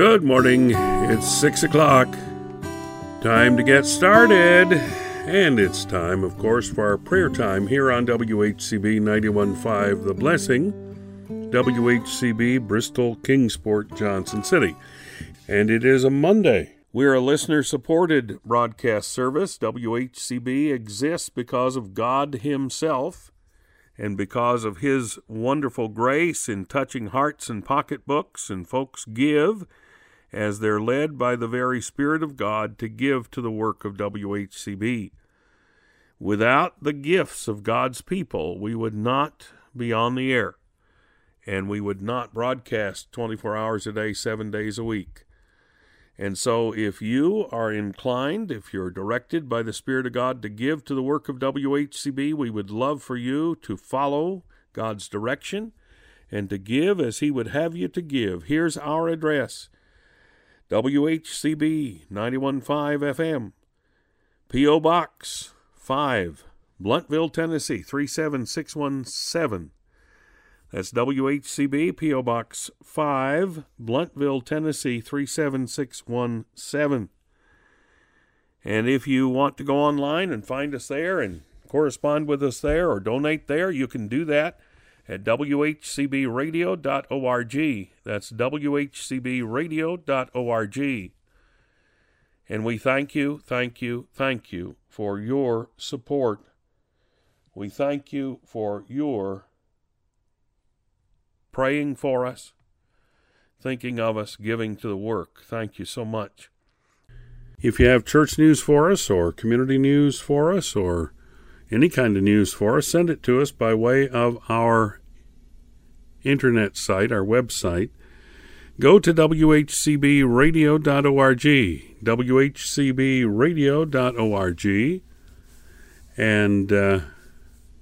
Good morning. It's six o'clock. Time to get started. And it's time, of course, for our prayer time here on WHCB 915 The Blessing, WHCB Bristol Kingsport Johnson City. And it is a Monday. We're a listener supported broadcast service. WHCB exists because of God Himself and because of His wonderful grace in touching hearts and pocketbooks, and folks give as they're led by the very Spirit of God to give to the work of WHCB. Without the gifts of God's people, we would not be on the air, and we would not broadcast 24 hours a day, seven days a week. And so, if you are inclined, if you're directed by the Spirit of God to give to the work of WHCB, we would love for you to follow God's direction and to give as He would have you to give. Here's our address WHCB 915 FM, P.O. Box 5, Blountville, Tennessee 37617. That's WHCB, P.O. Box 5, Blountville, Tennessee 37617. And if you want to go online and find us there and correspond with us there or donate there, you can do that at WHCBradio.org. That's WHCBradio.org. And we thank you, thank you, thank you for your support. We thank you for your praying for us, thinking of us, giving to the work. Thank you so much. If you have church news for us, or community news for us, or any kind of news for us, send it to us by way of our internet site, our website. Go to WHCBradio.org, WHCBradio.org, and uh,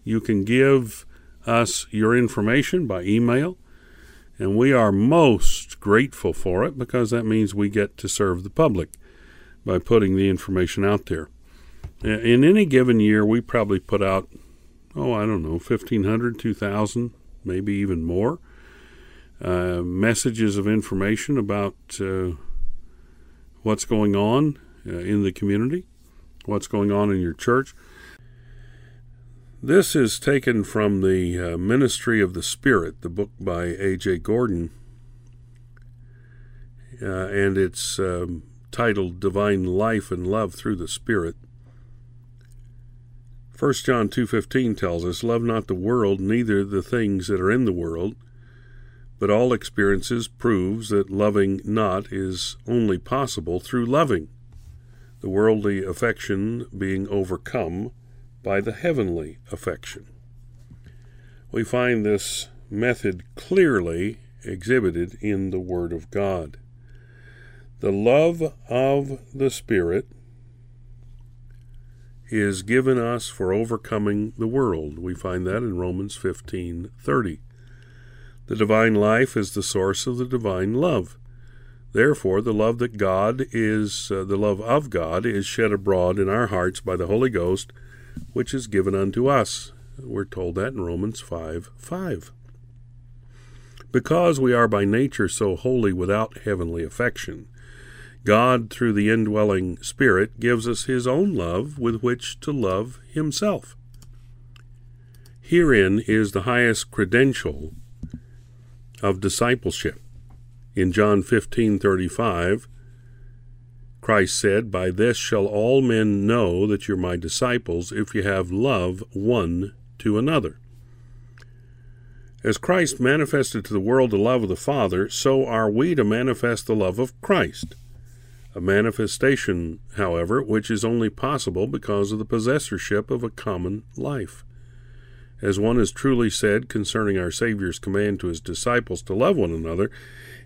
you can give us your information by email, and we are most grateful for it because that means we get to serve the public by putting the information out there. In any given year, we probably put out, oh, I don't know, 1,500, 2,000, maybe even more, uh, messages of information about uh, what's going on uh, in the community, what's going on in your church. This is taken from the uh, Ministry of the Spirit, the book by A.J. Gordon, uh, and it's um, titled Divine Life and Love Through the Spirit. 1 John 2:15 tells us, "Love not the world, neither the things that are in the world." But all experiences proves that loving not is only possible through loving, the worldly affection being overcome by the heavenly affection. We find this method clearly exhibited in the Word of God. The love of the Spirit is given us for overcoming the world. We find that in Romans 15:30. The divine life is the source of the divine love. Therefore, the love that God is, uh, the love of God is shed abroad in our hearts by the Holy Ghost, which is given unto us. We're told that in Romans 5 5. Because we are by nature so wholly without heavenly affection, God, through the indwelling Spirit, gives us His own love with which to love Himself. Herein is the highest credential of discipleship. In John 15:35, Christ said, "By this shall all men know that you're my disciples if you have love one to another." As Christ manifested to the world the love of the Father, so are we to manifest the love of Christ a manifestation, however, which is only possible because of the possessorship of a common life. As one has truly said concerning our Saviour's command to his disciples to love one another,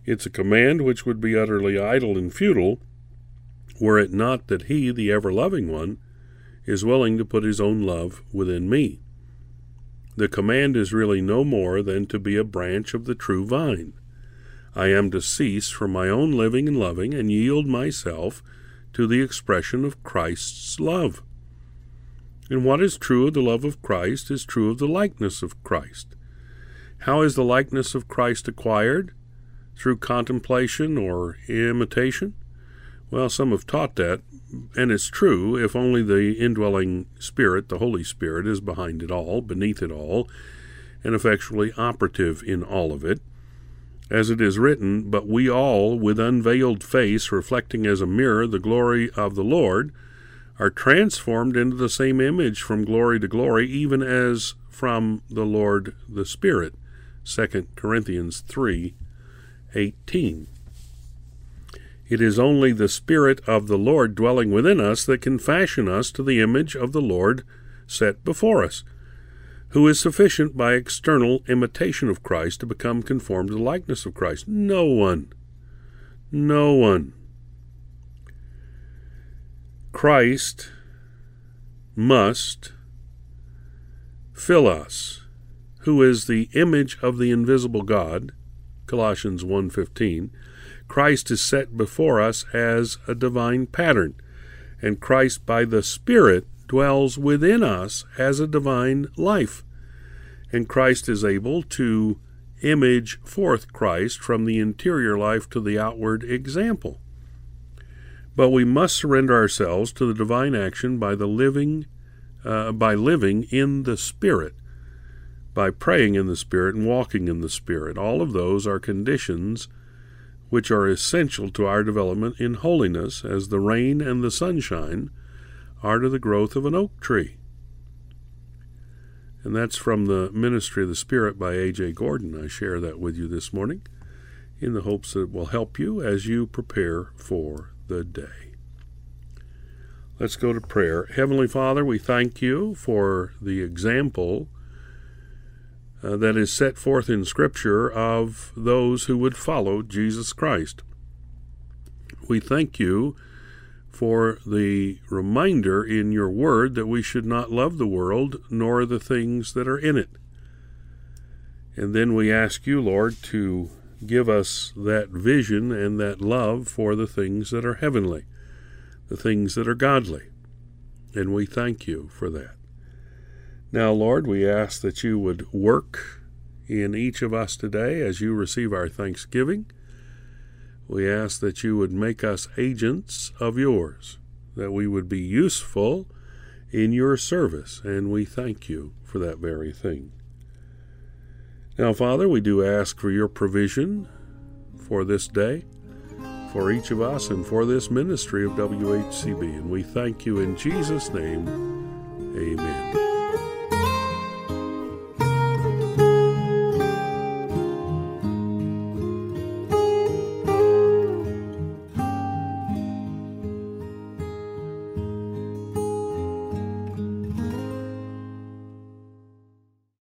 it's a command which would be utterly idle and futile were it not that he, the ever loving one, is willing to put his own love within me. The command is really no more than to be a branch of the true vine. I am to cease from my own living and loving and yield myself to the expression of Christ's love. And what is true of the love of Christ is true of the likeness of Christ. How is the likeness of Christ acquired? through contemplation or imitation? Well, some have taught that, and it's true if only the indwelling Spirit, the Holy Spirit, is behind it all, beneath it all, and effectually operative in all of it. As it is written, But we all, with unveiled face, reflecting as a mirror the glory of the Lord, are transformed into the same image from glory to glory, even as from the Lord the Spirit. 2 Corinthians 3 18. It is only the Spirit of the Lord dwelling within us that can fashion us to the image of the Lord set before us, who is sufficient by external imitation of Christ to become conformed to the likeness of Christ. No one. No one. Christ must fill us, who is the image of the invisible God, Colossians 1:15. Christ is set before us as a divine pattern, and Christ by the Spirit dwells within us as a divine life. And Christ is able to image forth Christ from the interior life to the outward example. But we must surrender ourselves to the divine action by the living uh, by living in the Spirit, by praying in the Spirit and walking in the Spirit. All of those are conditions which are essential to our development in holiness, as the rain and the sunshine are to the growth of an oak tree. And that's from the Ministry of the Spirit by A.J. Gordon. I share that with you this morning in the hopes that it will help you as you prepare for the day. Let's go to prayer. Heavenly Father, we thank you for the example uh, that is set forth in Scripture of those who would follow Jesus Christ. We thank you for the reminder in your word that we should not love the world nor the things that are in it. And then we ask you, Lord, to give us that vision and that love for the things that are heavenly the things that are godly. And we thank you for that. Now, Lord, we ask that you would work in each of us today as you receive our thanksgiving. We ask that you would make us agents of yours, that we would be useful in your service, and we thank you for that very thing. Now, Father, we do ask for your provision for this day for each of us and for this ministry of WHCB. And we thank you in Jesus' name. Amen.